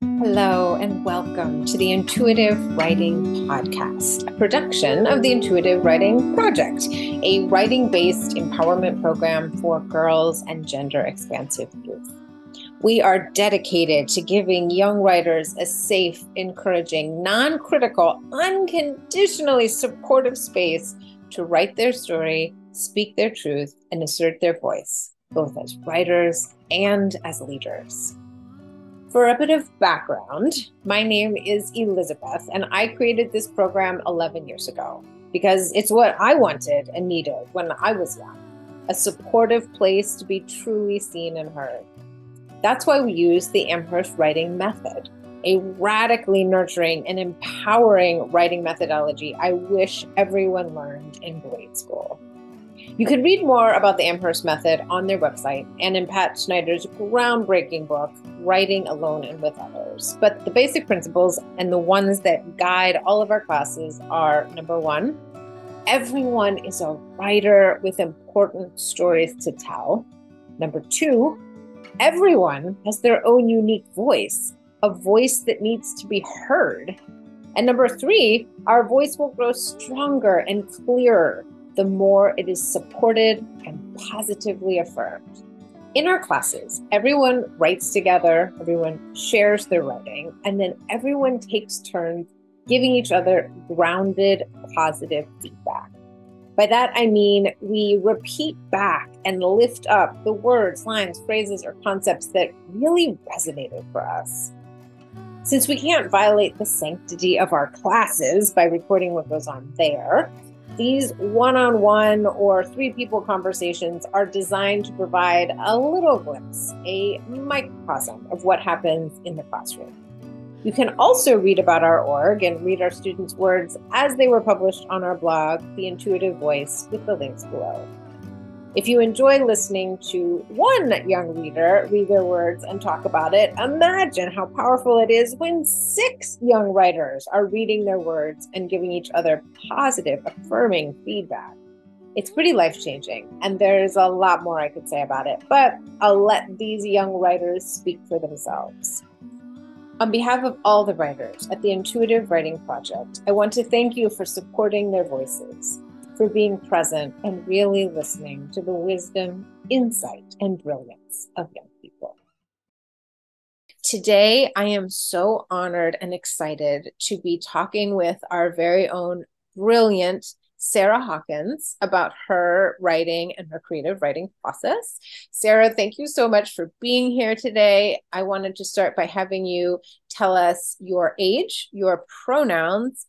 Hello, and welcome to the Intuitive Writing Podcast, a production of the Intuitive Writing Project, a writing based empowerment program for girls and gender expansive youth. We are dedicated to giving young writers a safe, encouraging, non critical, unconditionally supportive space to write their story, speak their truth, and assert their voice, both as writers and as leaders. For a bit of background, my name is Elizabeth, and I created this program 11 years ago because it's what I wanted and needed when I was young a supportive place to be truly seen and heard. That's why we use the Amherst Writing Method, a radically nurturing and empowering writing methodology I wish everyone learned in grade school. You can read more about the Amherst Method on their website and in Pat Schneider's groundbreaking book, Writing Alone and with Others. But the basic principles and the ones that guide all of our classes are number one, everyone is a writer with important stories to tell. Number two, everyone has their own unique voice, a voice that needs to be heard. And number three, our voice will grow stronger and clearer the more it is supported and positively affirmed. In our classes, everyone writes together, everyone shares their writing, and then everyone takes turns giving each other grounded, positive feedback. By that, I mean we repeat back and lift up the words, lines, phrases, or concepts that really resonated for us. Since we can't violate the sanctity of our classes by recording what goes on there, these one on one or three people conversations are designed to provide a little glimpse, a microcosm of what happens in the classroom. You can also read about our org and read our students' words as they were published on our blog, The Intuitive Voice, with the links below. If you enjoy listening to one young reader read their words and talk about it, imagine how powerful it is when six young writers are reading their words and giving each other positive, affirming feedback. It's pretty life changing, and there's a lot more I could say about it, but I'll let these young writers speak for themselves. On behalf of all the writers at the Intuitive Writing Project, I want to thank you for supporting their voices for being present and really listening to the wisdom, insight, and brilliance of young people. Today, I am so honored and excited to be talking with our very own brilliant Sarah Hawkins about her writing and her creative writing process. Sarah, thank you so much for being here today. I wanted to start by having you tell us your age, your pronouns,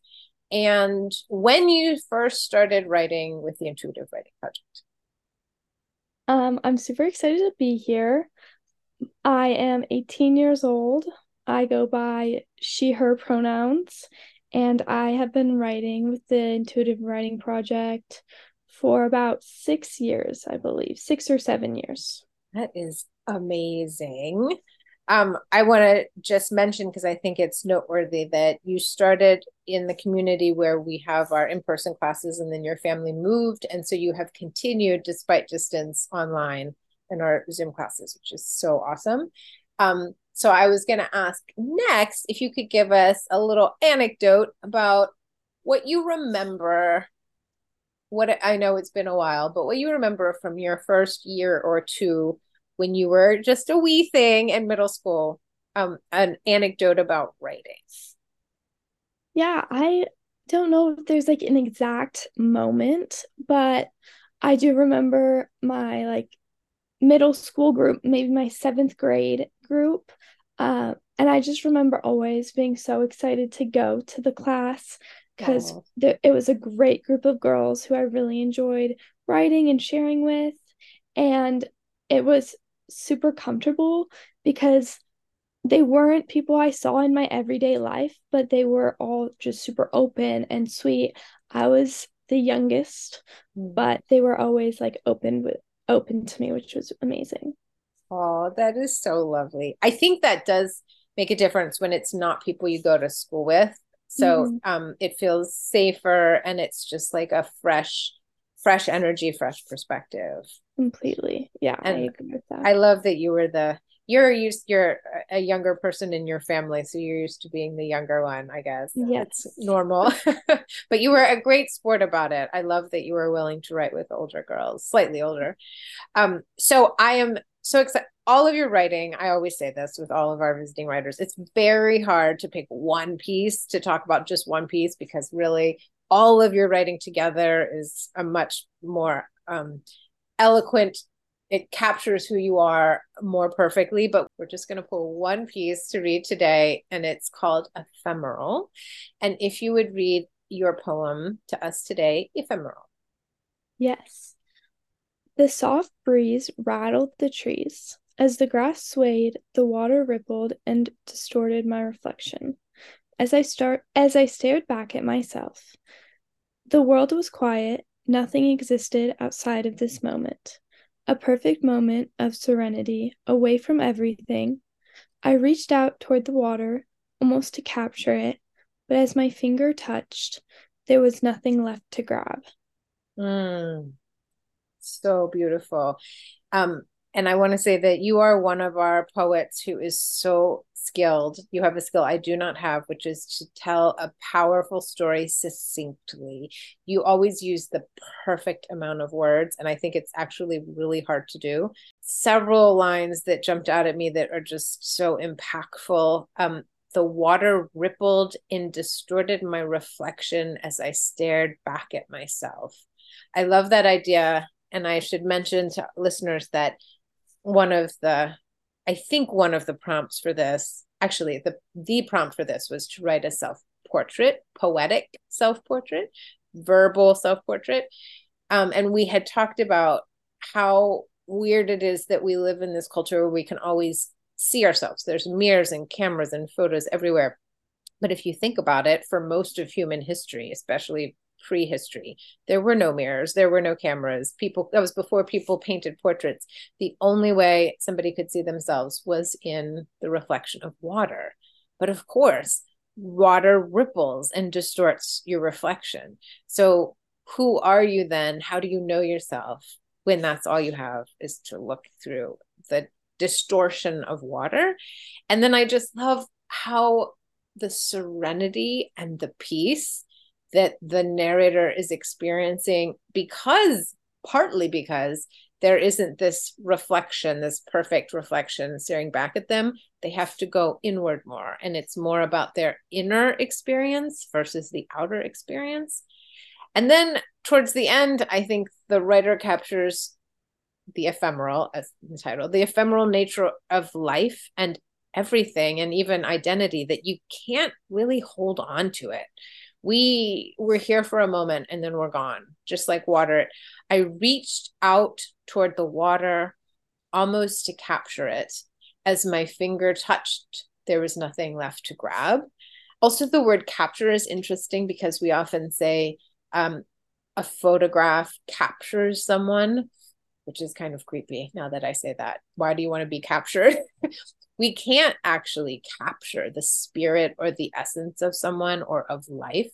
and when you first started writing with the Intuitive Writing Project. Um, I'm super excited to be here. I am 18 years old. I go by she, her pronouns, and I have been writing with the Intuitive Writing Project for about six years, I believe, six or seven years. That is amazing. Um, I want to just mention because I think it's noteworthy that you started in the community where we have our in-person classes, and then your family moved, and so you have continued despite distance online in our Zoom classes, which is so awesome. Um, so I was going to ask next if you could give us a little anecdote about what you remember. What I know it's been a while, but what you remember from your first year or two when you were just a wee thing in middle school um an anecdote about writing? Yeah i don't know if there's like an exact moment but i do remember my like middle school group maybe my seventh grade group uh, and i just remember always being so excited to go to the class because th- it was a great group of girls who i really enjoyed writing and sharing with and it was super comfortable because they weren't people I saw in my everyday life, but they were all just super open and sweet. I was the youngest, mm. but they were always like open with open to me, which was amazing. Oh, that is so lovely. I think that does make a difference when it's not people you go to school with. So mm. um it feels safer and it's just like a fresh fresh energy, fresh perspective. Completely. Yeah, and I agree with that. I love that you were the you're used you're a younger person in your family so you're used to being the younger one i guess yes. it's normal but you were a great sport about it i love that you were willing to write with older girls slightly older um so i am so excited all of your writing i always say this with all of our visiting writers it's very hard to pick one piece to talk about just one piece because really all of your writing together is a much more um, eloquent it captures who you are more perfectly. But we're just going to pull one piece to read today, and it's called Ephemeral. And if you would read your poem to us today, Ephemeral. Yes. The soft breeze rattled the trees. As the grass swayed, the water rippled and distorted my reflection. As I start as I stared back at myself, the world was quiet, nothing existed outside of this moment a perfect moment of serenity, away from everything. I reached out toward the water, almost to capture it, but as my finger touched, there was nothing left to grab. Mm, so beautiful. Um, and I want to say that you are one of our poets who is so skilled. You have a skill I do not have, which is to tell a powerful story succinctly. You always use the perfect amount of words, and I think it's actually really hard to do. Several lines that jumped out at me that are just so impactful. Um, the water rippled and distorted my reflection as I stared back at myself. I love that idea. And I should mention to listeners that one of the I think one of the prompts for this, actually, the the prompt for this was to write a self portrait, poetic self portrait, verbal self portrait, um, and we had talked about how weird it is that we live in this culture where we can always see ourselves. There's mirrors and cameras and photos everywhere. But if you think about it, for most of human history, especially prehistory. There were no mirrors, there were no cameras. People that was before people painted portraits. The only way somebody could see themselves was in the reflection of water. But of course, water ripples and distorts your reflection. So who are you then? How do you know yourself when that's all you have is to look through the distortion of water? And then I just love how the serenity and the peace that the narrator is experiencing because partly because there isn't this reflection, this perfect reflection staring back at them. They have to go inward more. And it's more about their inner experience versus the outer experience. And then towards the end, I think the writer captures the ephemeral, as the title, the ephemeral nature of life and everything, and even identity that you can't really hold on to it we were here for a moment and then we're gone, just like water. I reached out toward the water almost to capture it. As my finger touched, there was nothing left to grab. Also, the word capture is interesting because we often say um, a photograph captures someone, which is kind of creepy now that I say that. Why do you want to be captured? we can't actually capture the spirit or the essence of someone or of life.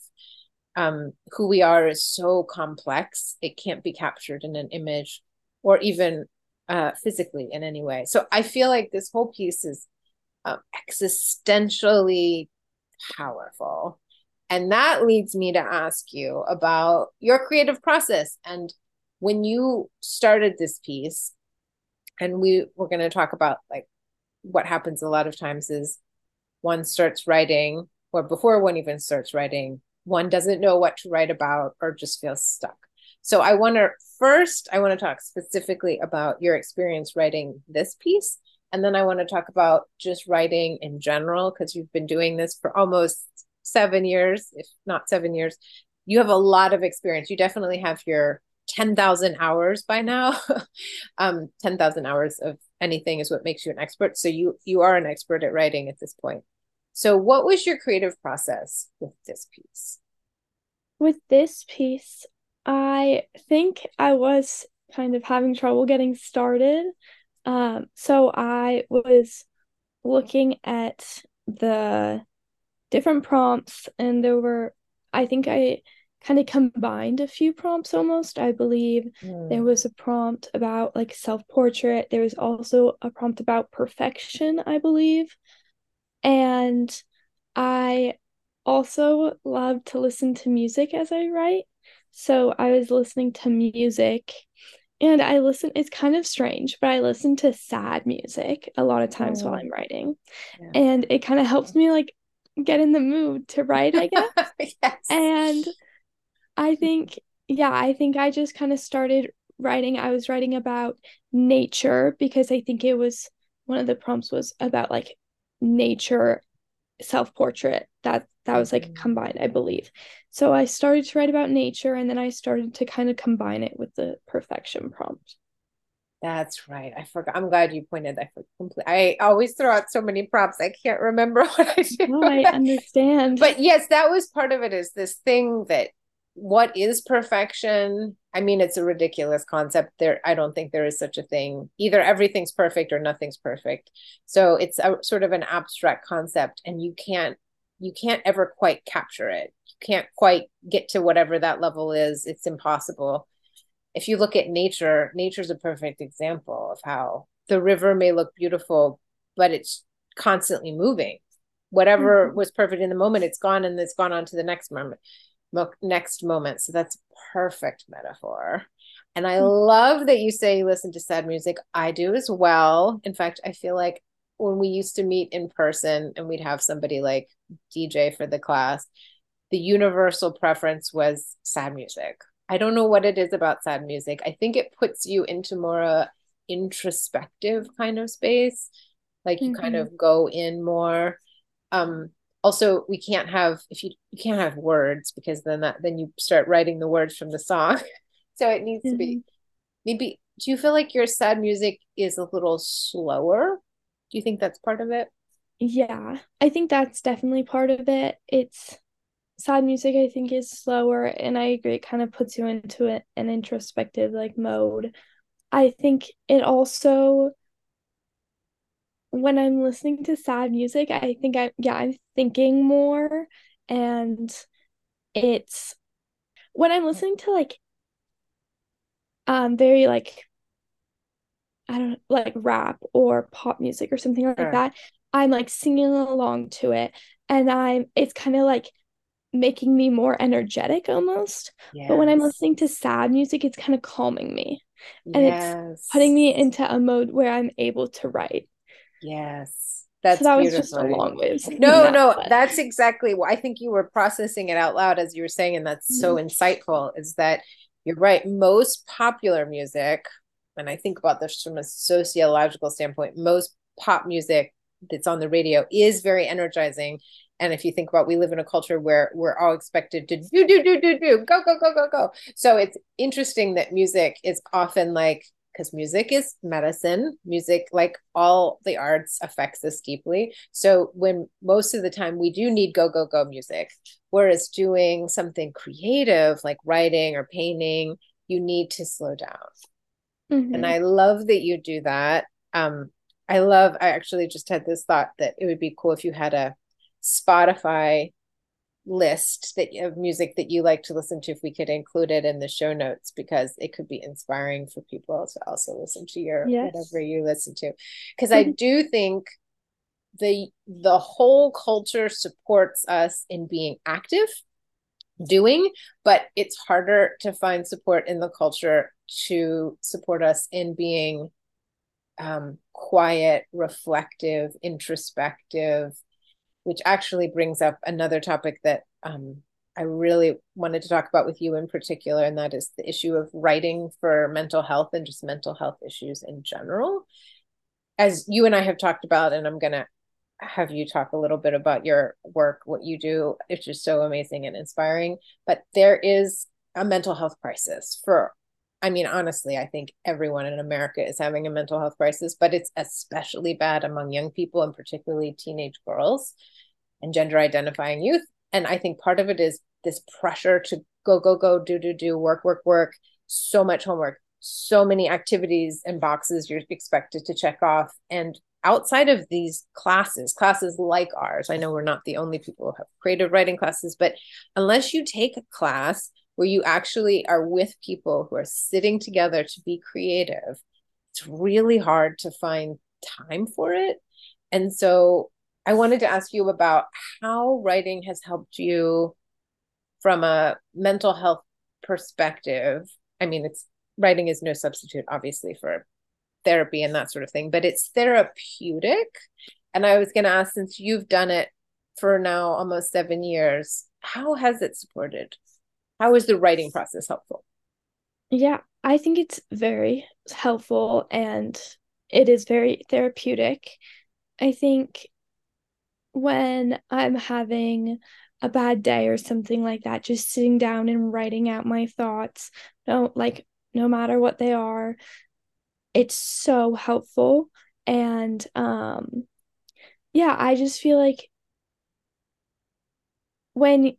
Um, who we are is so complex, it can't be captured in an image or even uh, physically in any way. So I feel like this whole piece is um, existentially powerful. And that leads me to ask you about your creative process. And when you started this piece, and we were going to talk about like what happens a lot of times is one starts writing, or before one even starts writing, one doesn't know what to write about or just feels stuck. So I want to first, I want to talk specifically about your experience writing this piece. And then I want to talk about just writing in general, because you've been doing this for almost seven years, if not seven years. You have a lot of experience. You definitely have your 10,000 hours by now. um, 10,000 hours of anything is what makes you an expert. So you you are an expert at writing at this point. So what was your creative process with this piece? With this piece, I think I was kind of having trouble getting started. Um, so I was looking at the different prompts and there were I think I kind of combined a few prompts almost. I believe mm. there was a prompt about like self portrait, there was also a prompt about perfection, I believe. And I also love to listen to music as I write. So I was listening to music and I listen, it's kind of strange, but I listen to sad music a lot of times oh. while I'm writing. Yeah. And it kind of helps me like get in the mood to write, I guess. yes. And I think, yeah, I think I just kind of started writing. I was writing about nature because I think it was one of the prompts was about like nature self portrait that that was like mm-hmm. combined i believe. So i started to write about nature and then i started to kind of combine it with the perfection prompt. That's right. I forgot i'm glad you pointed that i always throw out so many prompts i can't remember what i do no, i understand. But yes that was part of it is this thing that what is perfection? I mean it's a ridiculous concept. There i don't think there is such a thing. Either everything's perfect or nothing's perfect. So it's a sort of an abstract concept and you can't you can't ever quite capture it. You can't quite get to whatever that level is. It's impossible. If you look at nature nature's a perfect example of how the river may look beautiful but it's constantly moving. Whatever mm-hmm. was perfect in the moment it's gone and it's gone on to the next moment mo- next moment. So that's perfect metaphor. And I mm-hmm. love that you say you listen to sad music. I do as well. In fact, I feel like when we used to meet in person and we'd have somebody like DJ for the class, the universal preference was sad music. I don't know what it is about sad music. I think it puts you into more a introspective kind of space. Like you mm-hmm. kind of go in more. Um, also we can't have if you you can't have words because then that then you start writing the words from the song so it needs mm-hmm. to be mm-hmm. maybe do you feel like your sad music is a little slower do you think that's part of it yeah i think that's definitely part of it it's sad music i think is slower and i agree it kind of puts you into an introspective like mode i think it also when I'm listening to sad music, I think I yeah, I'm thinking more and it's when I'm listening to like um very like I don't know, like rap or pop music or something like sure. that, I'm like singing along to it and I'm it's kind of like making me more energetic almost. Yes. But when I'm listening to sad music, it's kind of calming me. And yes. it's putting me into a mode where I'm able to write. Yes. That's so that was just a long way. No, no, that's exactly what I think you were processing it out loud as you were saying, and that's mm-hmm. so insightful. Is that you're right? Most popular music, and I think about this from a sociological standpoint, most pop music that's on the radio is very energizing. And if you think about, we live in a culture where we're all expected to do, do, do, do, do, go, go, go, go, go. So it's interesting that music is often like because music is medicine. Music, like all the arts, affects us deeply. So when most of the time we do need go, go, go music, whereas doing something creative like writing or painting, you need to slow down. Mm-hmm. And I love that you do that. Um, I love, I actually just had this thought that it would be cool if you had a Spotify list that of music that you like to listen to if we could include it in the show notes because it could be inspiring for people to also listen to your yes. whatever you listen to because i do think the the whole culture supports us in being active doing but it's harder to find support in the culture to support us in being um, quiet reflective introspective which actually brings up another topic that um, I really wanted to talk about with you in particular, and that is the issue of writing for mental health and just mental health issues in general. As you and I have talked about, and I'm going to have you talk a little bit about your work, what you do. It's just so amazing and inspiring. But there is a mental health crisis for I mean, honestly, I think everyone in America is having a mental health crisis, but it's especially bad among young people and particularly teenage girls and gender identifying youth. And I think part of it is this pressure to go, go, go, do, do, do, work, work, work, so much homework, so many activities and boxes you're expected to check off. And outside of these classes, classes like ours, I know we're not the only people who have creative writing classes, but unless you take a class where you actually are with people who are sitting together to be creative, it's really hard to find time for it. And so I wanted to ask you about how writing has helped you from a mental health perspective. I mean, it's writing is no substitute, obviously, for therapy and that sort of thing, but it's therapeutic. And I was going to ask, since you've done it for now almost seven years, how has it supported? How is the writing process helpful? Yeah, I think it's very helpful and it is very therapeutic. I think when I'm having a bad day or something like that, just sitting down and writing out my thoughts, no, like no matter what they are, it's so helpful. And um yeah, I just feel like when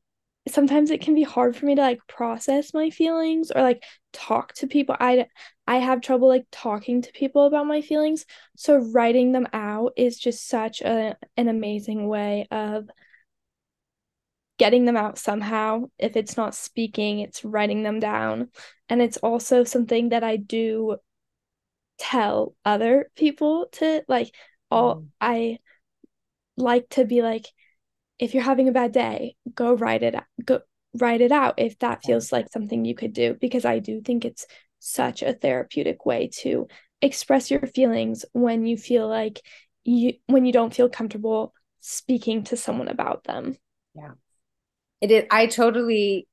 sometimes it can be hard for me to like process my feelings or like talk to people. I i have trouble like talking to people about my feelings so writing them out is just such a an amazing way of getting them out somehow. If it's not speaking it's writing them down. And it's also something that i do tell other people to like all mm. i like to be like if you're having a bad day, go write it go write it out if that feels like something you could do because I do think it's such a therapeutic way to express your feelings when you feel like you when you don't feel comfortable speaking to someone about them. Yeah. It is I totally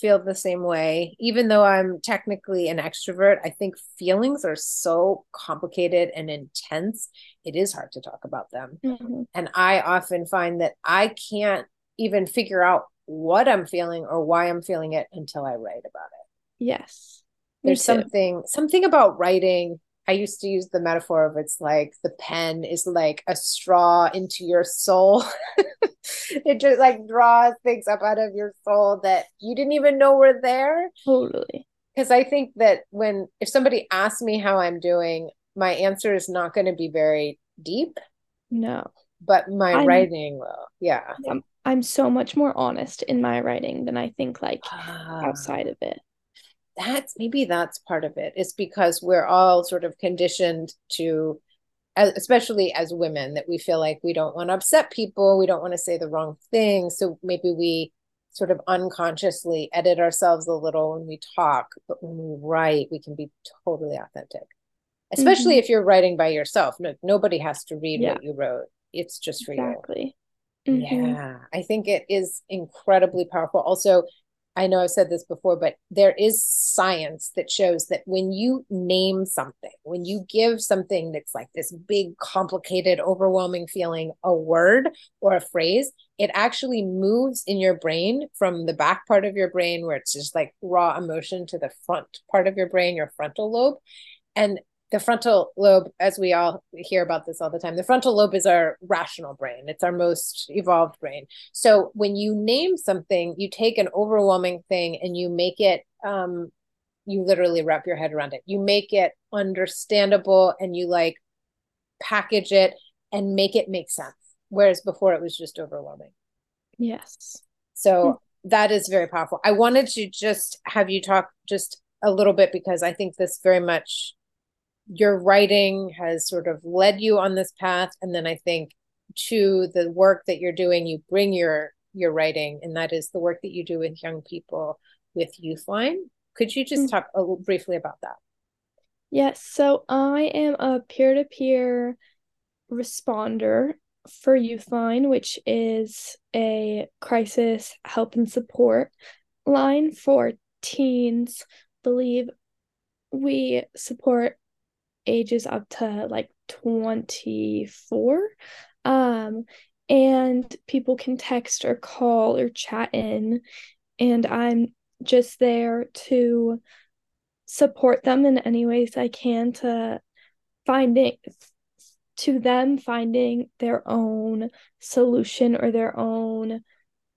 feel the same way. Even though I'm technically an extrovert, I think feelings are so complicated and intense. It is hard to talk about them. Mm-hmm. And I often find that I can't even figure out what I'm feeling or why I'm feeling it until I write about it. Yes. There's something something about writing I used to use the metaphor of it's like the pen is like a straw into your soul. it just like draws things up out of your soul that you didn't even know were there. Totally. Because I think that when, if somebody asks me how I'm doing, my answer is not going to be very deep. No. But my I'm, writing will. Yeah. I'm, I'm so much more honest in my writing than I think like ah. outside of it that's maybe that's part of it. It's because we're all sort of conditioned to especially as women that we feel like we don't want to upset people we don't want to say the wrong thing so maybe we sort of unconsciously edit ourselves a little when we talk but when we write we can be totally authentic especially mm-hmm. if you're writing by yourself no, nobody has to read yeah. what you wrote it's just for exactly. you mm-hmm. yeah i think it is incredibly powerful also I know I've said this before, but there is science that shows that when you name something, when you give something that's like this big, complicated, overwhelming feeling a word or a phrase, it actually moves in your brain from the back part of your brain, where it's just like raw emotion, to the front part of your brain, your frontal lobe. And the frontal lobe, as we all hear about this all the time, the frontal lobe is our rational brain. It's our most evolved brain. So when you name something, you take an overwhelming thing and you make it, um, you literally wrap your head around it. You make it understandable and you like package it and make it make sense. Whereas before it was just overwhelming. Yes. So that is very powerful. I wanted to just have you talk just a little bit because I think this very much your writing has sort of led you on this path. And then i think to the work that you're doing you bring your your writing and that is the work that you do with young people with youthline could you just mm-hmm. talk a little briefly about that? Yes. So i am a peer-to-peer responder for youthline which is a crisis help and support line for teens. Believe we support ages up to like 24 um and people can text or call or chat in and i'm just there to support them in any ways i can to finding to them finding their own solution or their own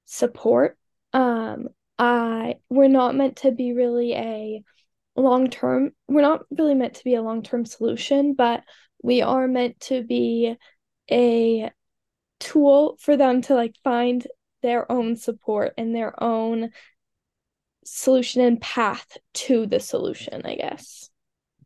support. Um i we're not meant to be really a long term. We're not really meant to be a long term solution, but we are meant to be a tool for them to like find their own support and their own solution and path to the solution, I guess.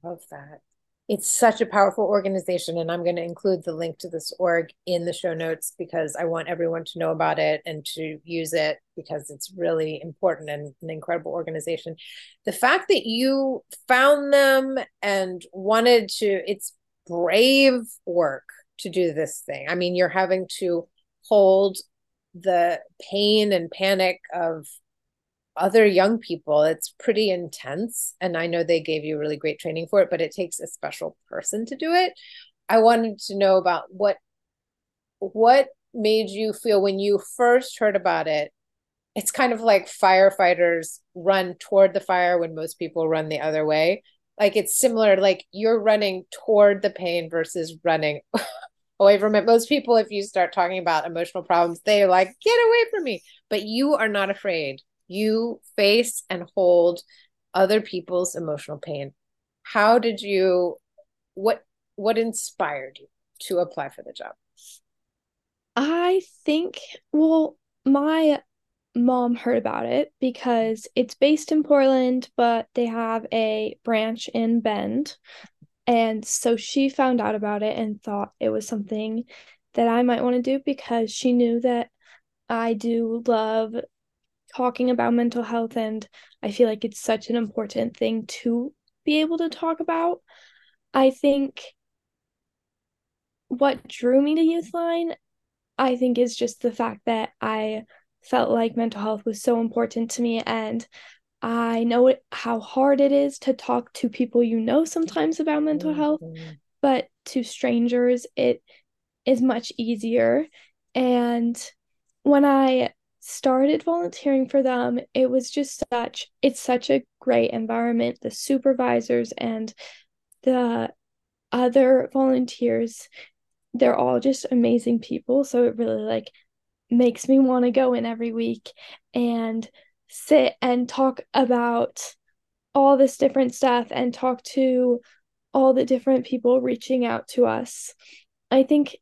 Love that. It's such a powerful organization, and I'm going to include the link to this org in the show notes because I want everyone to know about it and to use it because it's really important and an incredible organization. The fact that you found them and wanted to, it's brave work to do this thing. I mean, you're having to hold the pain and panic of other young people it's pretty intense and i know they gave you really great training for it but it takes a special person to do it. I wanted to know about what what made you feel when you first heard about it it's kind of like firefighters run toward the fire when most people run the other way. Like it's similar like you're running toward the pain versus running away from it. Most people if you start talking about emotional problems they're like get away from me. But you are not afraid you face and hold other people's emotional pain. How did you what what inspired you to apply for the job? I think well my mom heard about it because it's based in portland but they have a branch in bend. And so she found out about it and thought it was something that i might want to do because she knew that i do love talking about mental health and I feel like it's such an important thing to be able to talk about. I think what drew me to Youthline, I think, is just the fact that I felt like mental health was so important to me and I know how hard it is to talk to people you know sometimes about mental mm-hmm. health, but to strangers, it is much easier. And when I started volunteering for them, it was just such it's such a great environment. The supervisors and the other volunteers, they're all just amazing people. So it really like makes me want to go in every week and sit and talk about all this different stuff and talk to all the different people reaching out to us. I think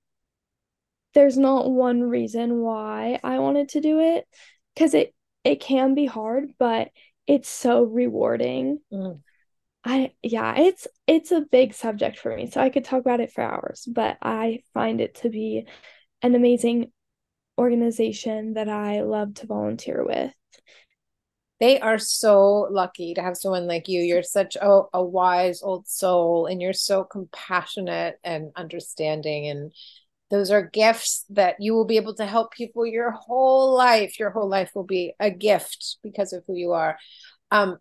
there's not one reason why I wanted to do it because it it can be hard, but it's so rewarding. Mm. I yeah, it's it's a big subject for me, so I could talk about it for hours, but I find it to be an amazing organization that I love to volunteer with. They are so lucky to have someone like you. You're such a, a wise old soul and you're so compassionate and understanding and those are gifts that you will be able to help people your whole life. Your whole life will be a gift because of who you are. Um,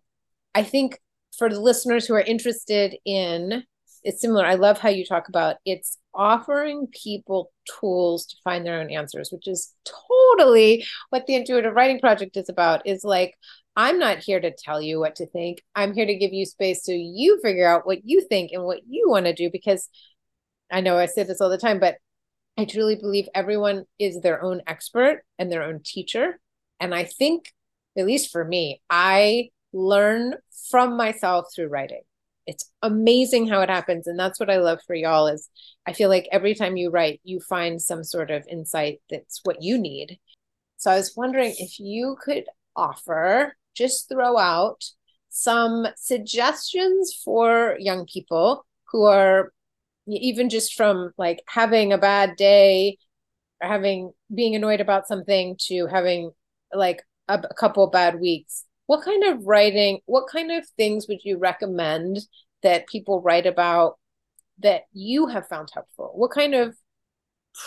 i think for the listeners who are interested in it's similar. I love how you talk about it's offering people tools to find their own answers which is totally what the intuitive writing project is about. Is like i'm not here to tell you what to think. I'm here to give you space so you figure out what you think and what you want to do because i know i say this all the time but I truly believe everyone is their own expert and their own teacher. And I think, at least for me, I learn from myself through writing. It's amazing how it happens. And that's what I love for y'all is I feel like every time you write, you find some sort of insight that's what you need. So I was wondering if you could offer, just throw out some suggestions for young people who are even just from like having a bad day or having being annoyed about something to having like a, a couple bad weeks what kind of writing what kind of things would you recommend that people write about that you have found helpful? What kind of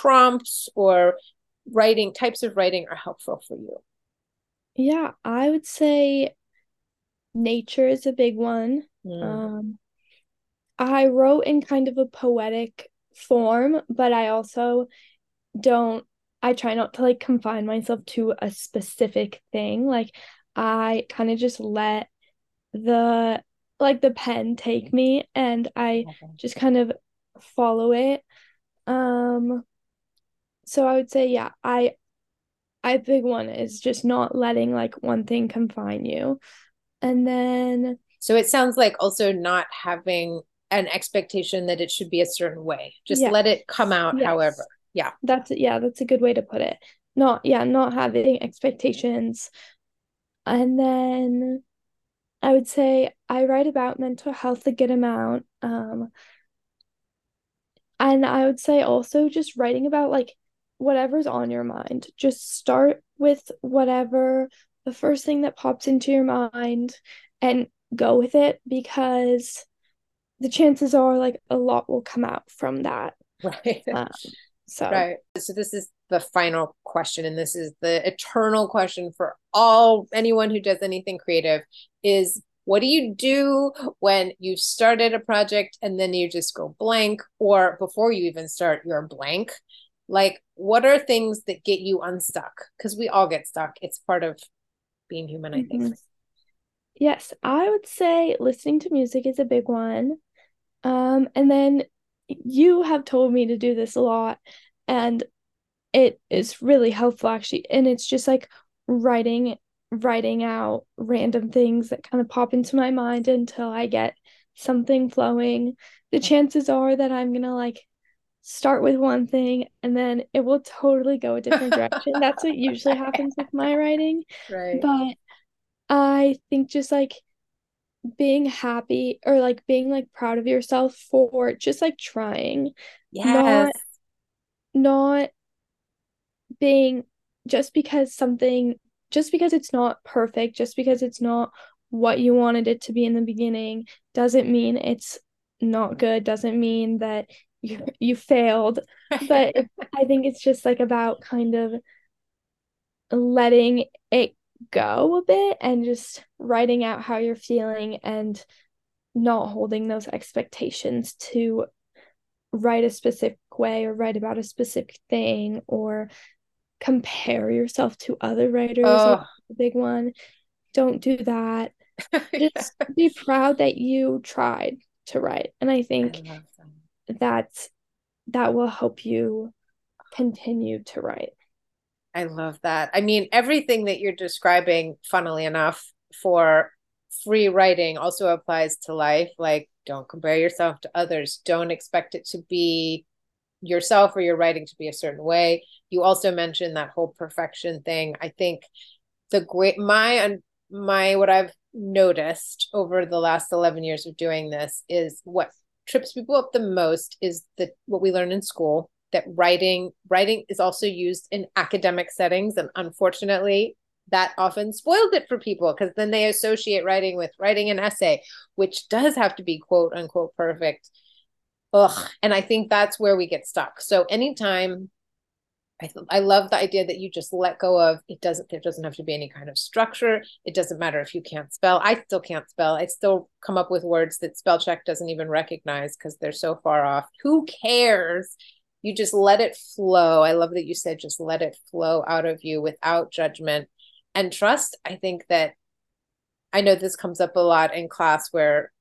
prompts or writing types of writing are helpful for you? Yeah i would say nature is a big one. Mm. um I wrote in kind of a poetic form, but I also don't I try not to like confine myself to a specific thing. Like I kind of just let the like the pen take me and I okay. just kind of follow it. Um so I would say yeah, I I big one is just not letting like one thing confine you. And then So it sounds like also not having an expectation that it should be a certain way. Just yes. let it come out yes. however. Yeah. That's yeah, that's a good way to put it. Not yeah, not having expectations. And then I would say I write about mental health a good amount. Um and I would say also just writing about like whatever's on your mind. Just start with whatever the first thing that pops into your mind and go with it because the chances are like a lot will come out from that. Right. Um, so right. So this is the final question, and this is the eternal question for all anyone who does anything creative is what do you do when you've started a project and then you just go blank or before you even start you're blank like what are things that get you unstuck because we all get stuck it's part of being human i think mm-hmm. yes i would say listening to music is a big one um, and then you have told me to do this a lot, and it is really helpful actually. And it's just like writing writing out random things that kind of pop into my mind until I get something flowing. The chances are that I'm gonna like start with one thing and then it will totally go a different direction. That's what usually happens with my writing. Right. But I think just like being happy or like being like proud of yourself for just like trying. Yes. Not, not being just because something just because it's not perfect, just because it's not what you wanted it to be in the beginning doesn't mean it's not good, doesn't mean that you you failed. But I think it's just like about kind of letting it go a bit and just writing out how you're feeling and not holding those expectations to write a specific way or write about a specific thing or compare yourself to other writers oh. a big one. Don't do that. Just be proud that you tried to write and i think I that's that will help you continue to write I love that. I mean, everything that you're describing, funnily enough, for free writing also applies to life. Like, don't compare yourself to others. Don't expect it to be yourself or your writing to be a certain way. You also mentioned that whole perfection thing. I think the great my my what I've noticed over the last 11 years of doing this is what trips people up the most is that what we learn in school that writing writing is also used in academic settings and unfortunately that often spoils it for people because then they associate writing with writing an essay which does have to be quote unquote perfect. Ugh. and i think that's where we get stuck. So anytime I, th- I love the idea that you just let go of it doesn't there doesn't have to be any kind of structure it doesn't matter if you can't spell i still can't spell i still come up with words that spell check doesn't even recognize because they're so far off. Who cares you just let it flow. I love that you said just let it flow out of you without judgment and trust. I think that I know this comes up a lot in class where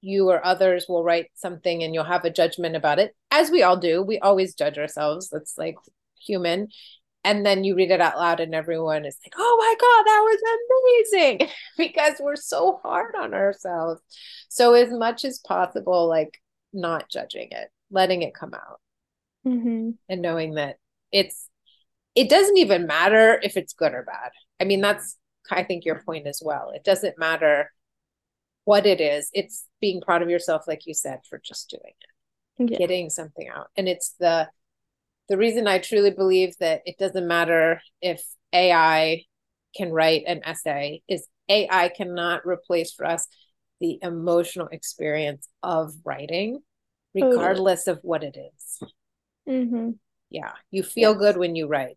you or others will write something and you'll have a judgment about it, as we all do. We always judge ourselves. That's like human. And then you read it out loud, and everyone is like, oh my God, that was amazing because we're so hard on ourselves. So, as much as possible, like not judging it, letting it come out mm-hmm. and knowing that it's it doesn't even matter if it's good or bad. I mean that's i think your point as well. It doesn't matter what it is. It's being proud of yourself like you said for just doing it yeah. getting something out. And it's the the reason i truly believe that it doesn't matter if ai can write an essay is ai cannot replace for us the emotional experience of writing regardless of what it is Mm-hmm. Yeah, you feel yes. good when you write.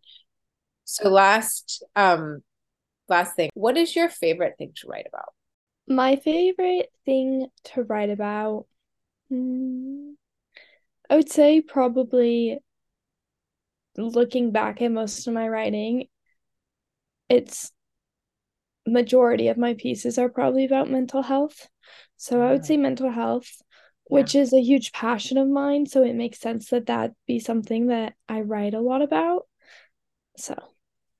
So last, um, last thing, what is your favorite thing to write about? My favorite thing to write about, mm, I would say probably looking back at most of my writing, it's majority of my pieces are probably about mental health. So I would say mental health which is a huge passion of mine. So it makes sense that that be something that I write a lot about. So,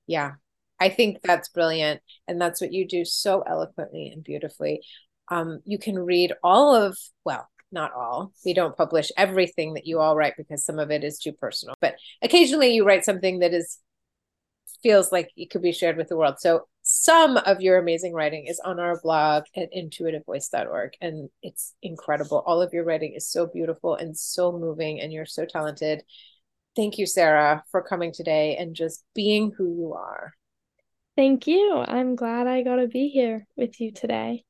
yeah, I think that's brilliant. And that's what you do so eloquently and beautifully. Um, you can read all of, well, not all. We don't publish everything that you all write because some of it is too personal. But occasionally you write something that is feels like it could be shared with the world. So some of your amazing writing is on our blog at intuitivevoice.org and it's incredible. All of your writing is so beautiful and so moving and you're so talented. Thank you Sarah for coming today and just being who you are. Thank you. I'm glad I got to be here with you today.